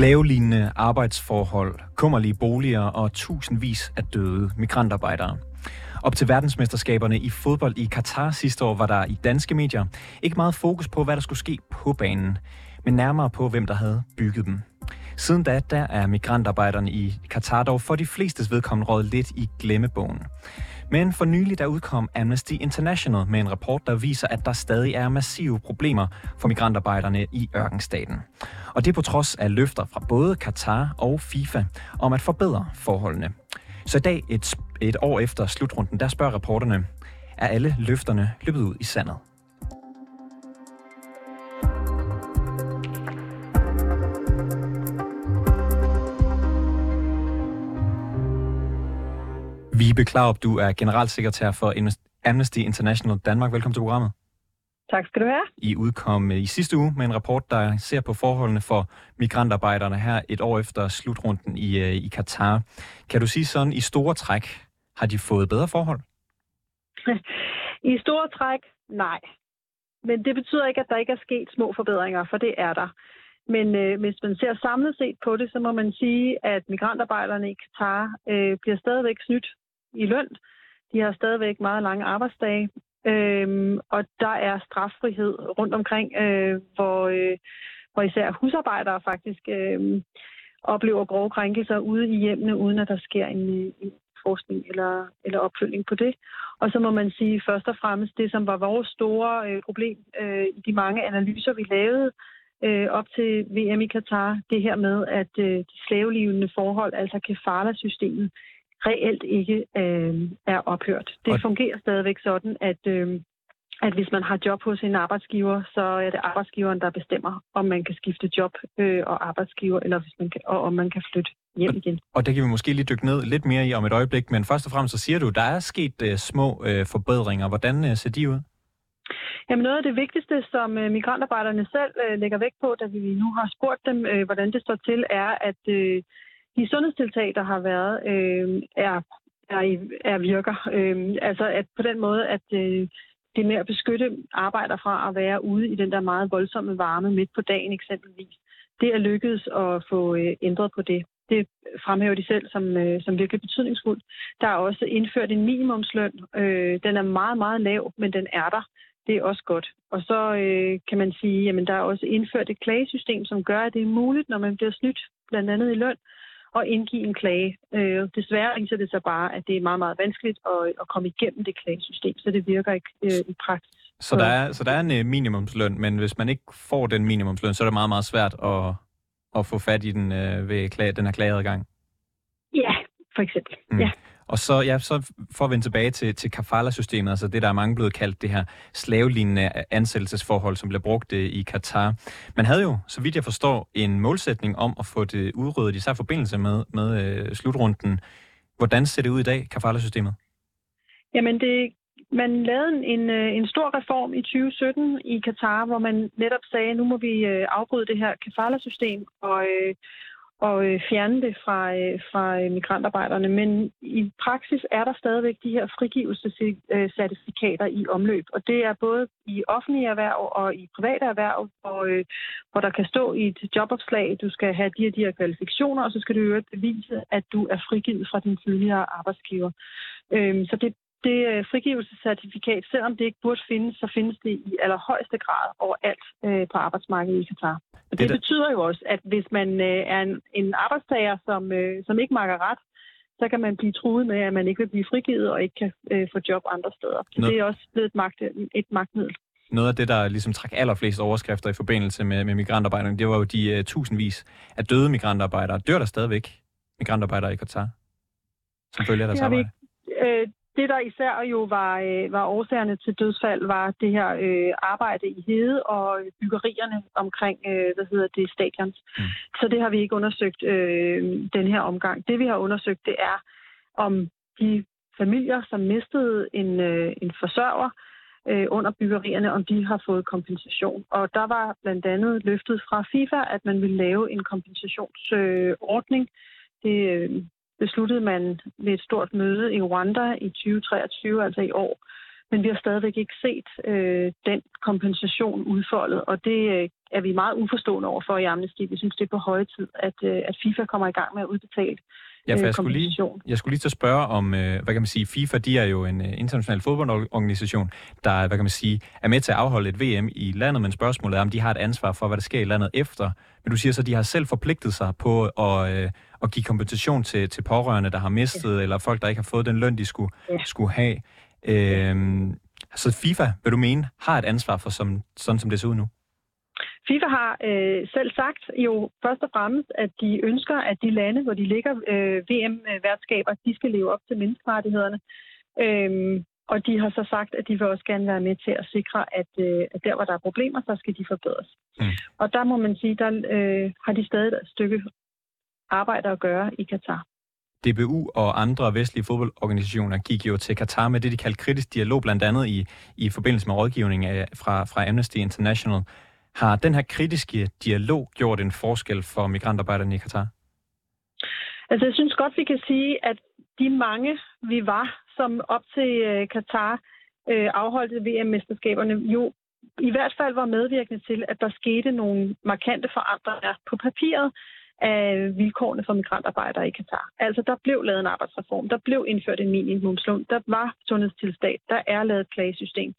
Slavelignende arbejdsforhold, kummerlige boliger og tusindvis af døde migrantarbejdere. Op til verdensmesterskaberne i fodbold i Katar sidste år var der i danske medier ikke meget fokus på, hvad der skulle ske på banen, men nærmere på, hvem der havde bygget dem. Siden da, der er migrantarbejderne i Katar dog for de flestes vedkommende råd lidt i glemmebogen. Men for nylig der udkom Amnesty International med en rapport, der viser, at der stadig er massive problemer for migrantarbejderne i ørkenstaten. Og det på trods af løfter fra både Katar og FIFA om at forbedre forholdene. Så i dag, et, et år efter slutrunden, der spørger reporterne, er alle løfterne løbet ud i sandet? Vibe Klaup, du er generalsekretær for Amnesty International Danmark. Velkommen til programmet. Tak skal du have. I udkom i sidste uge med en rapport, der ser på forholdene for migrantarbejderne her et år efter slutrunden i, øh, i Katar. Kan du sige sådan, i store træk, har de fået bedre forhold? I store træk, nej. Men det betyder ikke, at der ikke er sket små forbedringer, for det er der. Men øh, hvis man ser samlet set på det, så må man sige, at migrantarbejderne i Katar øh, bliver stadigvæk snydt i løn. De har stadigvæk meget lange arbejdsdage, øhm, og der er straffrihed rundt omkring, øh, hvor, øh, hvor især husarbejdere faktisk øh, oplever grove krænkelser ude i hjemmene, uden at der sker en, øh, en forskning eller, eller opfølging på det. Og så må man sige først og fremmest det, som var vores store øh, problem øh, i de mange analyser, vi lavede øh, op til VM i Katar, det her med, at øh, de slavelivende forhold, altså kefala-systemet, reelt ikke øh, er ophørt. Det og... fungerer stadigvæk sådan, at, øh, at hvis man har job hos en arbejdsgiver, så er det arbejdsgiveren, der bestemmer, om man kan skifte job øh, og arbejdsgiver, eller hvis man kan, og om man kan flytte hjem igen. Og det kan vi måske lige dykke ned lidt mere i om et øjeblik, men først og fremmest så siger du, der er sket øh, små øh, forbedringer. Hvordan øh, ser de ud? Jamen noget af det vigtigste, som øh, migrantarbejderne selv øh, lægger vægt på, da vi nu har spurgt dem, øh, hvordan det står til, er, at øh, de sundhedstiltag, der har været, øh, er, er, er virker. Øh, altså at på den måde, at øh, det med at beskytte arbejder fra at være ude i den der meget voldsomme varme midt på dagen eksempelvis, det er lykkedes at få øh, ændret på det. Det fremhæver de selv som, øh, som virkelig betydningsfuldt. Der er også indført en minimumsløn. Øh, den er meget, meget lav, men den er der. Det er også godt. Og så øh, kan man sige, at der er også indført et klagesystem, som gør, at det er muligt, når man bliver snydt, blandt andet i løn, at indgive en klage. Øh, desværre viser det sig bare, at det er meget, meget vanskeligt at, at komme igennem det klagesystem, så det virker ikke øh, i praksis. Så der, er, så der er en øh, minimumsløn, men hvis man ikke får den minimumsløn, så er det meget, meget svært at, at få fat i den øh, ved klage, den her klageadgang? Ja, for eksempel. Mm. Ja. Og så, ja, så for at vende tilbage til, til kafala-systemet, altså det, der er mange blevet kaldt det her slavelignende ansættelsesforhold, som bliver brugt øh, i Katar. Man havde jo, så vidt jeg forstår, en målsætning om at få det udryddet, især forbindelse med, med øh, slutrunden. Hvordan ser det ud i dag, kafala-systemet? Jamen, det, man lavede en, øh, en stor reform i 2017 i Katar, hvor man netop sagde, at nu må vi øh, afbryde det her kafala-system og, og øh, fjerne det fra, øh, fra øh, migrantarbejderne. Men i praksis er der stadigvæk de her frigivelsescertifikater i omløb. Og det er både i offentlige erhverv og i private erhverv, hvor, øh, hvor der kan stå i et jobopslag, du skal have de her, de her kvalifikationer, og så skal du øvrigt bevise, at du er frigivet fra din tidligere arbejdsgiver. Øh, så det, det øh, frigivelsescertifikat, selvom det ikke burde findes, så findes det i allerhøjeste grad overalt øh, på arbejdsmarkedet i Katar. Og det, det betyder jo også, at hvis man øh, er en, en arbejdstager, som, øh, som ikke makker ret, så kan man blive truet med, at man ikke vil blive frigivet og ikke kan øh, få job andre steder. Så Noget... det er også blevet et, magt, et magtmiddel. Noget af det, der ligesom træk allerflest overskrifter i forbindelse med, med migrantarbejderne, det var jo de uh, tusindvis af døde migrantarbejdere. Dør der stadigvæk migrantarbejdere i Katar? Som følger deres arbejde? Øh, det, der især jo var, øh, var årsagerne til dødsfald, var det her øh, arbejde i hede og byggerierne omkring, øh, hvad hedder det, stadions. Mm. Så det har vi ikke undersøgt øh, den her omgang. Det, vi har undersøgt, det er, om de familier, som mistede en, øh, en forsørger øh, under byggerierne, om de har fået kompensation. Og der var blandt andet løftet fra FIFA, at man ville lave en kompensationsordning. Øh, det besluttede man ved et stort møde i Rwanda i 2023, altså i år, men vi har stadigvæk ikke set øh, den kompensation udfoldet, og det øh, er vi meget uforstående over for i Amnesty. Vi synes, det er på høje tid, at, øh, at FIFA kommer i gang med at udbetale Ja, for jeg skulle, lige, jeg skulle lige til at spørge om, øh, hvad kan man sige, FIFA, de er jo en øh, international fodboldorganisation, der, hvad kan man sige, er med til at afholde et VM i landet, men spørgsmålet er, om de har et ansvar for, hvad der sker i landet efter. Men du siger så, at de har selv forpligtet sig på at, øh, at give kompensation til, til pårørende, der har mistet, ja. eller folk, der ikke har fået den løn, de skulle, ja. skulle have. Øh, så FIFA, vil du mene, har et ansvar for som, sådan, som det ser ud nu? FIFA har øh, selv sagt jo først og fremmest, at de ønsker, at de lande, hvor de ligger øh, VM-værtskaber, de skal leve op til menneskerettighedene. Øhm, og de har så sagt, at de vil også gerne være med til at sikre, at, øh, at der, hvor der er problemer, så skal de forbedres. Mm. Og der må man sige, der øh, har de stadig et stykke arbejde at gøre i Katar. DBU og andre vestlige fodboldorganisationer gik jo til Katar med det, de kaldte kritisk dialog, blandt andet i, i forbindelse med rådgivning af, fra, fra Amnesty International. Har den her kritiske dialog gjort en forskel for migrantarbejderne i Katar? Altså, jeg synes godt, vi kan sige, at de mange, vi var, som op til øh, Katar øh, afholdte VM-mesterskaberne, jo i hvert fald var medvirkende til, at der skete nogle markante forandringer på papiret af vilkårene for migrantarbejdere i Katar. Altså, der blev lavet en arbejdsreform, der blev indført en minimumslån, der var sundhedstilstand, der er lavet et klagesystem.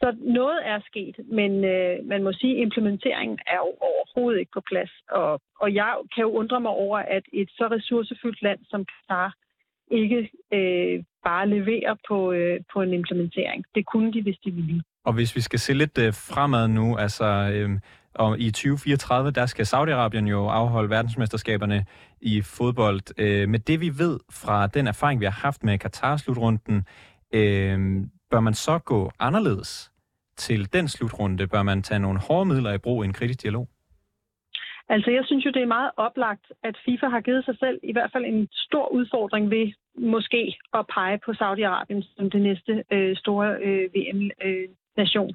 Så noget er sket, men øh, man må sige, at implementeringen er jo overhovedet ikke på plads. Og, og jeg kan jo undre mig over, at et så ressourcefyldt land som Qatar ikke øh, bare leverer på, øh, på en implementering. Det kunne de, hvis de ville. Og hvis vi skal se lidt øh, fremad nu, altså øh, og i 2034, der skal Saudi-Arabien jo afholde verdensmesterskaberne i fodbold. Øh, med det vi ved fra den erfaring, vi har haft med Katar-slutrunden, øh, Bør man så gå anderledes til den slutrunde? Bør man tage nogle hårde midler i brug i en kritisk dialog? Altså, jeg synes jo, det er meget oplagt, at FIFA har givet sig selv i hvert fald en stor udfordring ved måske at pege på Saudi-Arabien som det næste øh, store øh, VM-nation. Øh,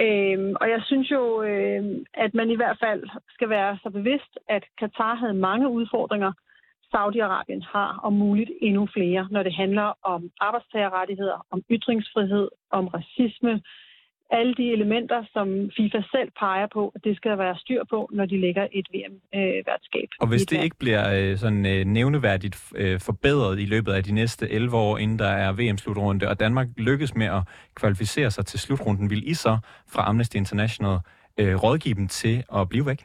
øhm, og jeg synes jo, øhm, at man i hvert fald skal være så bevidst, at Katar havde mange udfordringer, Saudi-Arabien har om muligt endnu flere, når det handler om arbejdstagerrettigheder, om ytringsfrihed, om racisme, alle de elementer, som FIFA selv peger på, at det skal være styr på, når de lægger et VM-værtskab. Og hvis det ikke bliver øh, sådan øh, nævneværdigt øh, forbedret i løbet af de næste 11 år, inden der er VM-slutrunde, og Danmark lykkes med at kvalificere sig til slutrunden, vil I så fra Amnesty International rådgive dem til at blive væk?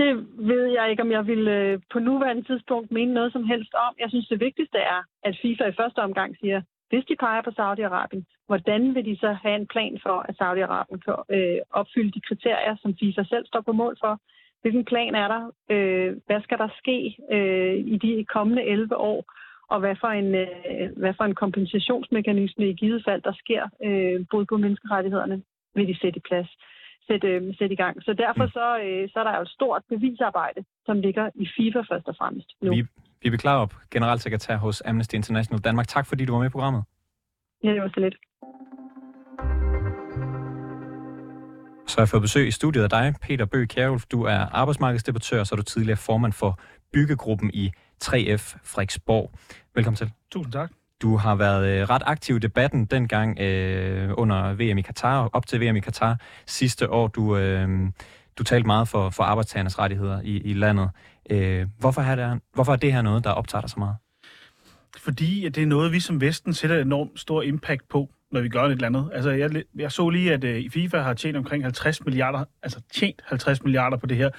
Det ved jeg ikke, om jeg vil øh, på nuværende tidspunkt mene noget som helst om. Jeg synes, det vigtigste er, at FIFA i første omgang siger, hvis de peger på Saudi-Arabien, hvordan vil de så have en plan for, at Saudi-Arabien kan øh, opfylde de kriterier, som FIFA selv står på mål for? Hvilken plan er der? Øh, hvad skal der ske øh, i de kommende 11 år? Og hvad for en, øh, hvad for en kompensationsmekanisme i givet fald, der sker øh, både på menneskerettighederne, vil de sætte i plads sætte, øh, sætte i gang. Så derfor mm. så, øh, så er der jo et stort bevisarbejde, som ligger i FIFA først og fremmest nu. Vi, vi beklager op, generalsekretær hos Amnesty International Danmark. Tak fordi du var med i programmet. Ja, det var så lidt. Så har jeg fået besøg i studiet af dig, Peter Bøg Kjærulf. Du er arbejdsmarkedsdebattør, så er du tidligere formand for byggegruppen i 3F Frederiksborg. Velkommen til. Tusind tak. Du har været øh, ret aktiv i debatten dengang øh, under VM i Katar, op til VM i Katar sidste år. Du, øh, du talte meget for, for arbejdstagernes rettigheder i, i landet. Øh, hvorfor, er det, hvorfor er det her noget, der optager dig så meget? Fordi det er noget, vi som Vesten sætter enormt stor impact på, når vi gør et eller andet. Altså, jeg, jeg så lige, at uh, FIFA har tjent omkring 50 milliarder, altså tjent 50 milliarder på det her.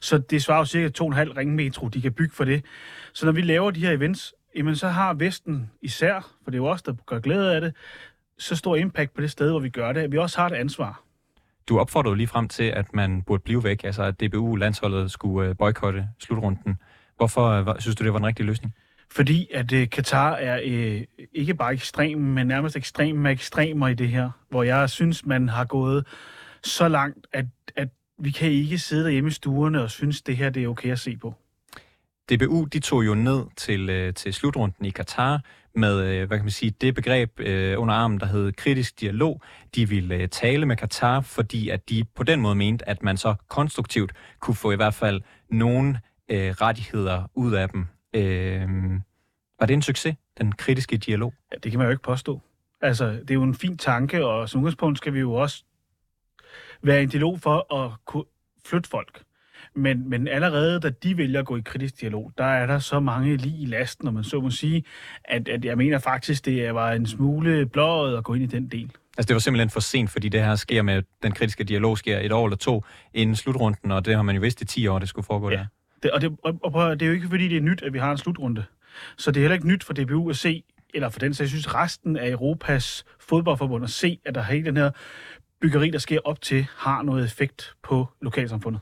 Så det svarer jo cirka 2,5 ringmetro, de kan bygge for det. Så når vi laver de her events, jamen så har Vesten især, for det er jo os, der gør glæde af det, så stor impact på det sted, hvor vi gør det, at vi også har et ansvar. Du opfordrede lige frem til, at man burde blive væk, altså at DBU-landsholdet skulle øh, boykotte slutrunden. Hvorfor øh, synes du, det var en rigtig løsning? Fordi at øh, Katar er øh, ikke bare ekstrem, men nærmest ekstrem med ekstremer i det her, hvor jeg synes, man har gået så langt, at, at vi kan ikke sidde derhjemme i stuerne og synes, det her det er okay at se på. DBU de tog jo ned til, øh, til slutrunden i Katar med øh, hvad kan man sige, det begreb øh, under armen, der hed kritisk dialog. De ville øh, tale med Katar, fordi at de på den måde mente, at man så konstruktivt kunne få i hvert fald nogle øh, rettigheder ud af dem. Øh, var det en succes, den kritiske dialog? Ja, det kan man jo ikke påstå. Altså, det er jo en fin tanke, og som udgangspunkt skal vi jo også være en dialog for at kunne flytte folk. Men, men allerede da de vælger at gå i kritisk dialog, der er der så mange lige i lasten, når man så må sige, at, at jeg mener faktisk, det var en smule blåret at gå ind i den del. Altså det var simpelthen for sent, fordi det her sker med, den kritiske dialog sker et år eller to inden slutrunden, og det har man jo vidst i 10 år, det skulle foregå ja. der. Det, og, det, og, og det er jo ikke fordi, det er nyt, at vi har en slutrunde. Så det er heller ikke nyt for DBU at se, eller for den så jeg synes resten af Europas fodboldforbund at se, at der hele den her byggeri, der sker op til, har noget effekt på lokalsamfundet.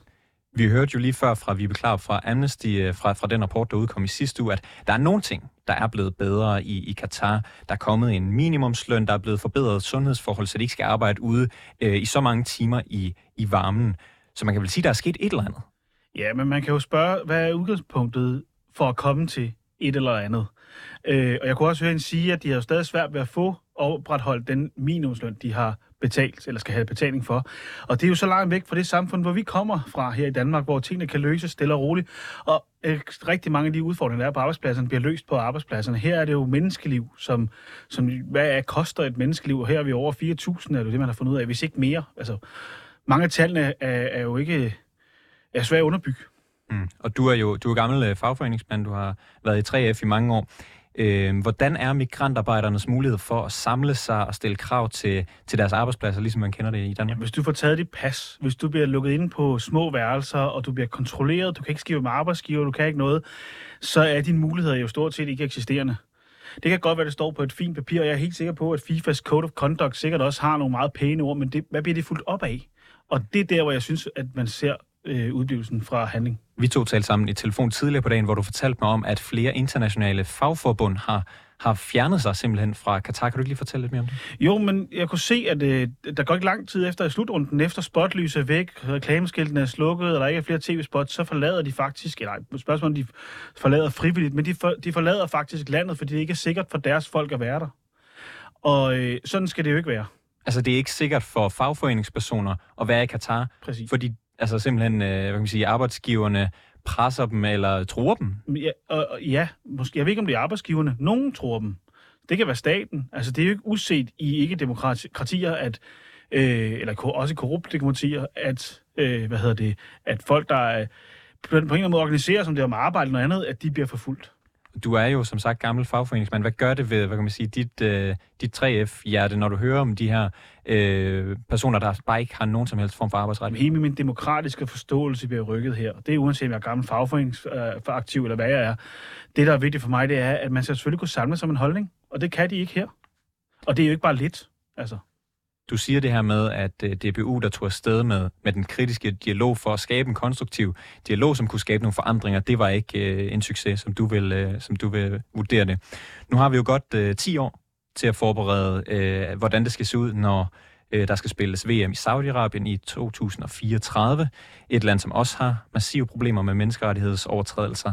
Vi hørte jo lige før fra Vibe Klar fra Amnesty, øh, fra, fra den rapport, der udkom i sidste uge, at der er nogle ting, der er blevet bedre i, i Katar. Der er kommet en minimumsløn, der er blevet forbedret sundhedsforhold, så de ikke skal arbejde ude øh, i så mange timer i, i varmen. Så man kan vel sige, at der er sket et eller andet. Ja, men man kan jo spørge, hvad er udgangspunktet for at komme til et eller andet? Øh, og jeg kunne også høre hende sige, at de har stadig svært ved at få opretholdt den minimumsløn, de har betalt, eller skal have betaling for. Og det er jo så langt væk fra det samfund, hvor vi kommer fra her i Danmark, hvor tingene kan løses stille og roligt. Og øh, rigtig mange af de udfordringer, der er på arbejdspladserne, bliver løst på arbejdspladserne. Her er det jo menneskeliv, som, som hvad er, koster et menneskeliv? Og her er vi over 4.000, er det det, man har fundet ud af, hvis ikke mere. Altså, mange af tallene er, er jo ikke er svære at underbygge. Mm. Og du er jo du er gammel øh, fagforeningsmand, du har været i 3F i mange år. Øh, hvordan er migrantarbejdernes mulighed for at samle sig og stille krav til, til deres arbejdspladser, ligesom man kender det i Danmark? Ja, hvis du får taget dit pas, hvis du bliver lukket ind på små værelser, og du bliver kontrolleret, du kan ikke skrive med arbejdsgiver, du kan ikke noget, så er dine muligheder jo stort set ikke eksisterende. Det kan godt være, det står på et fint papir, og jeg er helt sikker på, at FIFAs Code of Conduct sikkert også har nogle meget pæne ord, men det, hvad bliver det fuldt op af? Og det er der, hvor jeg synes, at man ser øh, udblivelsen fra handling. Vi to talte sammen i telefon tidligere på dagen, hvor du fortalte mig om, at flere internationale fagforbund har har fjernet sig simpelthen fra Katar. Kan du ikke lige fortælle lidt mere om det? Jo, men jeg kunne se, at øh, der går ikke lang tid efter slutrunden, efter spotlyset er væk, reklameskiltene er slukket, og der ikke er flere tv-spots, så forlader de faktisk, eller spørgsmålet, de forlader frivilligt, men de, for, de forlader faktisk landet, fordi det ikke er sikkert for deres folk at være der. Og øh, sådan skal det jo ikke være. Altså, det er ikke sikkert for fagforeningspersoner at være i Katar, Præcis. fordi altså simpelthen, øh, hvad kan man sige, arbejdsgiverne presser dem eller tror dem? Ja, og, og, ja, måske, jeg ved ikke, om det er arbejdsgiverne. Nogen tror dem. Det kan være staten. Altså, det er jo ikke uset i ikke-demokratier, at, øh, eller også korrupte demokratier, at, øh, hvad hedder det, at folk, der er, på en eller anden måde organiserer, som det er om arbejde eller noget andet, at de bliver forfulgt. Du er jo som sagt gammel fagforeningsmand. Hvad gør det ved, hvad kan man sige, dit, øh, dit 3F-hjerte, når du hører om de her øh, personer, der bare ikke har nogen som helst form for arbejdsret? Hele min demokratiske forståelse bliver rykket her. Det er uanset om jeg er gammel fagforeningsaktiv øh, eller hvad jeg er. Det, der er vigtigt for mig, det er, at man skal selvfølgelig kunne samle sig om en holdning. Og det kan de ikke her. Og det er jo ikke bare lidt. Altså. Du siger det her med, at øh, DBU, der tog afsted med, med den kritiske dialog for at skabe en konstruktiv dialog, som kunne skabe nogle forandringer, det var ikke øh, en succes, som du, vil, øh, som du vil vurdere det. Nu har vi jo godt øh, 10 år til at forberede, øh, hvordan det skal se ud, når øh, der skal spilles VM i Saudi-Arabien i 2034. Et land, som også har massive problemer med menneskerettighedsovertrædelser.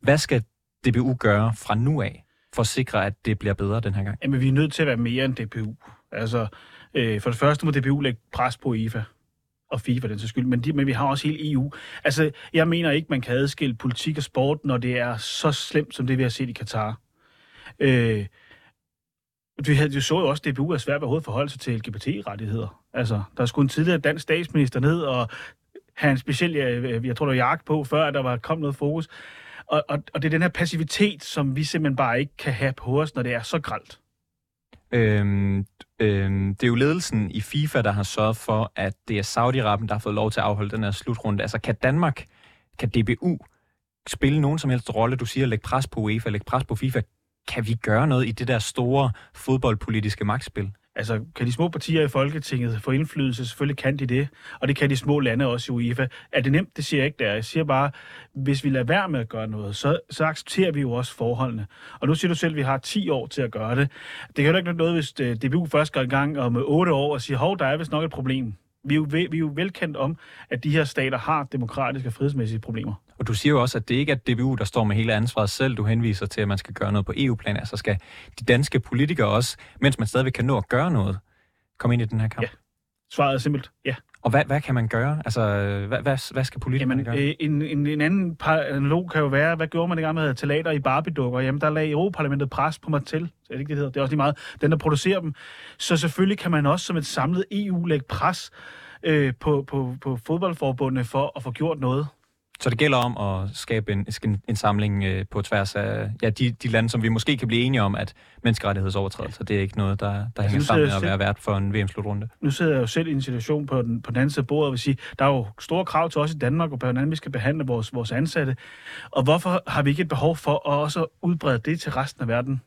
Hvad skal DBU gøre fra nu af, for at sikre, at det bliver bedre den her gang? Jamen, vi er nødt til at være mere end DBU. Altså, Øh, for det første må DBU lægge pres på IFA og FIFA, den så skyld, men, de, men vi har også hele EU. Altså, jeg mener ikke, man kan adskille politik og sport, når det er så slemt, som det vi har set i Katar. Øh, vi havde, jo så jo også, at DBU er svært ved at forholde sig til LGBT-rettigheder. Altså, der skulle en tidligere dansk statsminister ned og have en speciel, jeg, jeg tror, der var jagt på, før der var kommet noget fokus. Og, og, og det er den her passivitet, som vi simpelthen bare ikke kan have på os, når det er så gralt. Øhm, øhm, det er jo ledelsen i FIFA, der har sørget for, at det er Saudi-Arabien, der har fået lov til at afholde den her slutrunde. Altså kan Danmark, kan DBU spille nogen som helst rolle? Du siger, lægge pres på UEFA, lægge pres på FIFA. Kan vi gøre noget i det der store fodboldpolitiske magtspil? Altså, kan de små partier i Folketinget få indflydelse? Selvfølgelig kan de det, og det kan de små lande også i UEFA. Er det nemt? Det siger jeg ikke der. Jeg siger bare, hvis vi lader være med at gøre noget, så, så accepterer vi jo også forholdene. Og nu siger du selv, at vi har 10 år til at gøre det. Det kan jo ikke noget, hvis øh, DBU først går i gang om 8 år og siger, hov, der er vist nok et problem. Vi er, jo, vi er jo velkendt om, at de her stater har demokratiske og frihedsmæssige problemer. Og du siger jo også, at det ikke er DBU, der står med hele ansvaret selv. Du henviser til, at man skal gøre noget på EU-plan. Altså skal de danske politikere også, mens man stadigvæk kan nå at gøre noget, komme ind i den her kamp? Ja. Svaret er simpelt ja. Og hvad, hvad kan man gøre? Altså, hvad, hvad, hvad skal politikerne Jamen, gøre? øh, en, en, en anden analog kan jo være, hvad gjorde man i gang med talater i Barbie-dukker? Jamen, der lagde Europaparlamentet pres på Mattel. Er det ikke det, hedder? Det er også lige meget. Den, der producerer dem. Så selvfølgelig kan man også som et samlet EU lægge pres øh, på, på, på fodboldforbundet for at få gjort noget. Så det gælder om at skabe en, en, en samling øh, på tværs af ja, de, de lande, som vi måske kan blive enige om, at menneskerettighedsovertrædelser, det er ikke noget, der, der hænger synes, sammen med er at være vært for en VM-slutrunde. Nu sidder jeg jo selv i en situation på den, på den anden side af bordet, og vil sige, der er jo store krav til os i Danmark, og på hvordan vi skal behandle vores, vores ansatte. Og hvorfor har vi ikke et behov for at også udbrede det til resten af verden?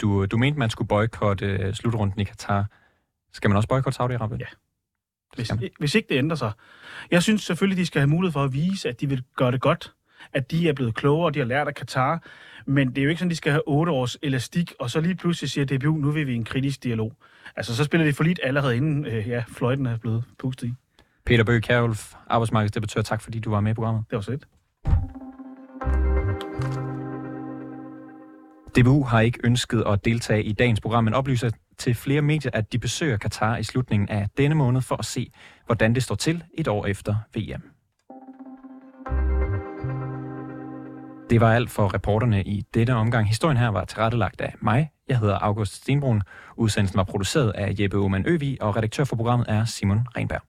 Du, du mente, man skulle boykotte øh, slutrunden i Katar. Skal man også boykotte Saudi-Arabien? Ja. Hvis, man. hvis ikke det ændrer sig. Jeg synes selvfølgelig, de skal have mulighed for at vise, at de vil gøre det godt. At de er blevet klogere, og de har lært af Katar. Men det er jo ikke sådan, de skal have otte års elastik, og så lige pludselig siger DBU, nu vil vi en kritisk dialog. Altså, så spiller de for lidt allerede inden øh, ja, fløjten er blevet pustet i. Peter Bøge Kjærulf, arbejdsmarkedsdebattør, tak fordi du var med i programmet. Det var så lidt. DBU har ikke ønsket at deltage i dagens program, men oplyser til flere medier, at de besøger Katar i slutningen af denne måned for at se, hvordan det står til et år efter VM. Det var alt for reporterne i dette omgang. Historien her var tilrettelagt af mig. Jeg hedder August Stenbrun. Udsendelsen var produceret af Jeppe Aumann Øvi, og redaktør for programmet er Simon Renberg.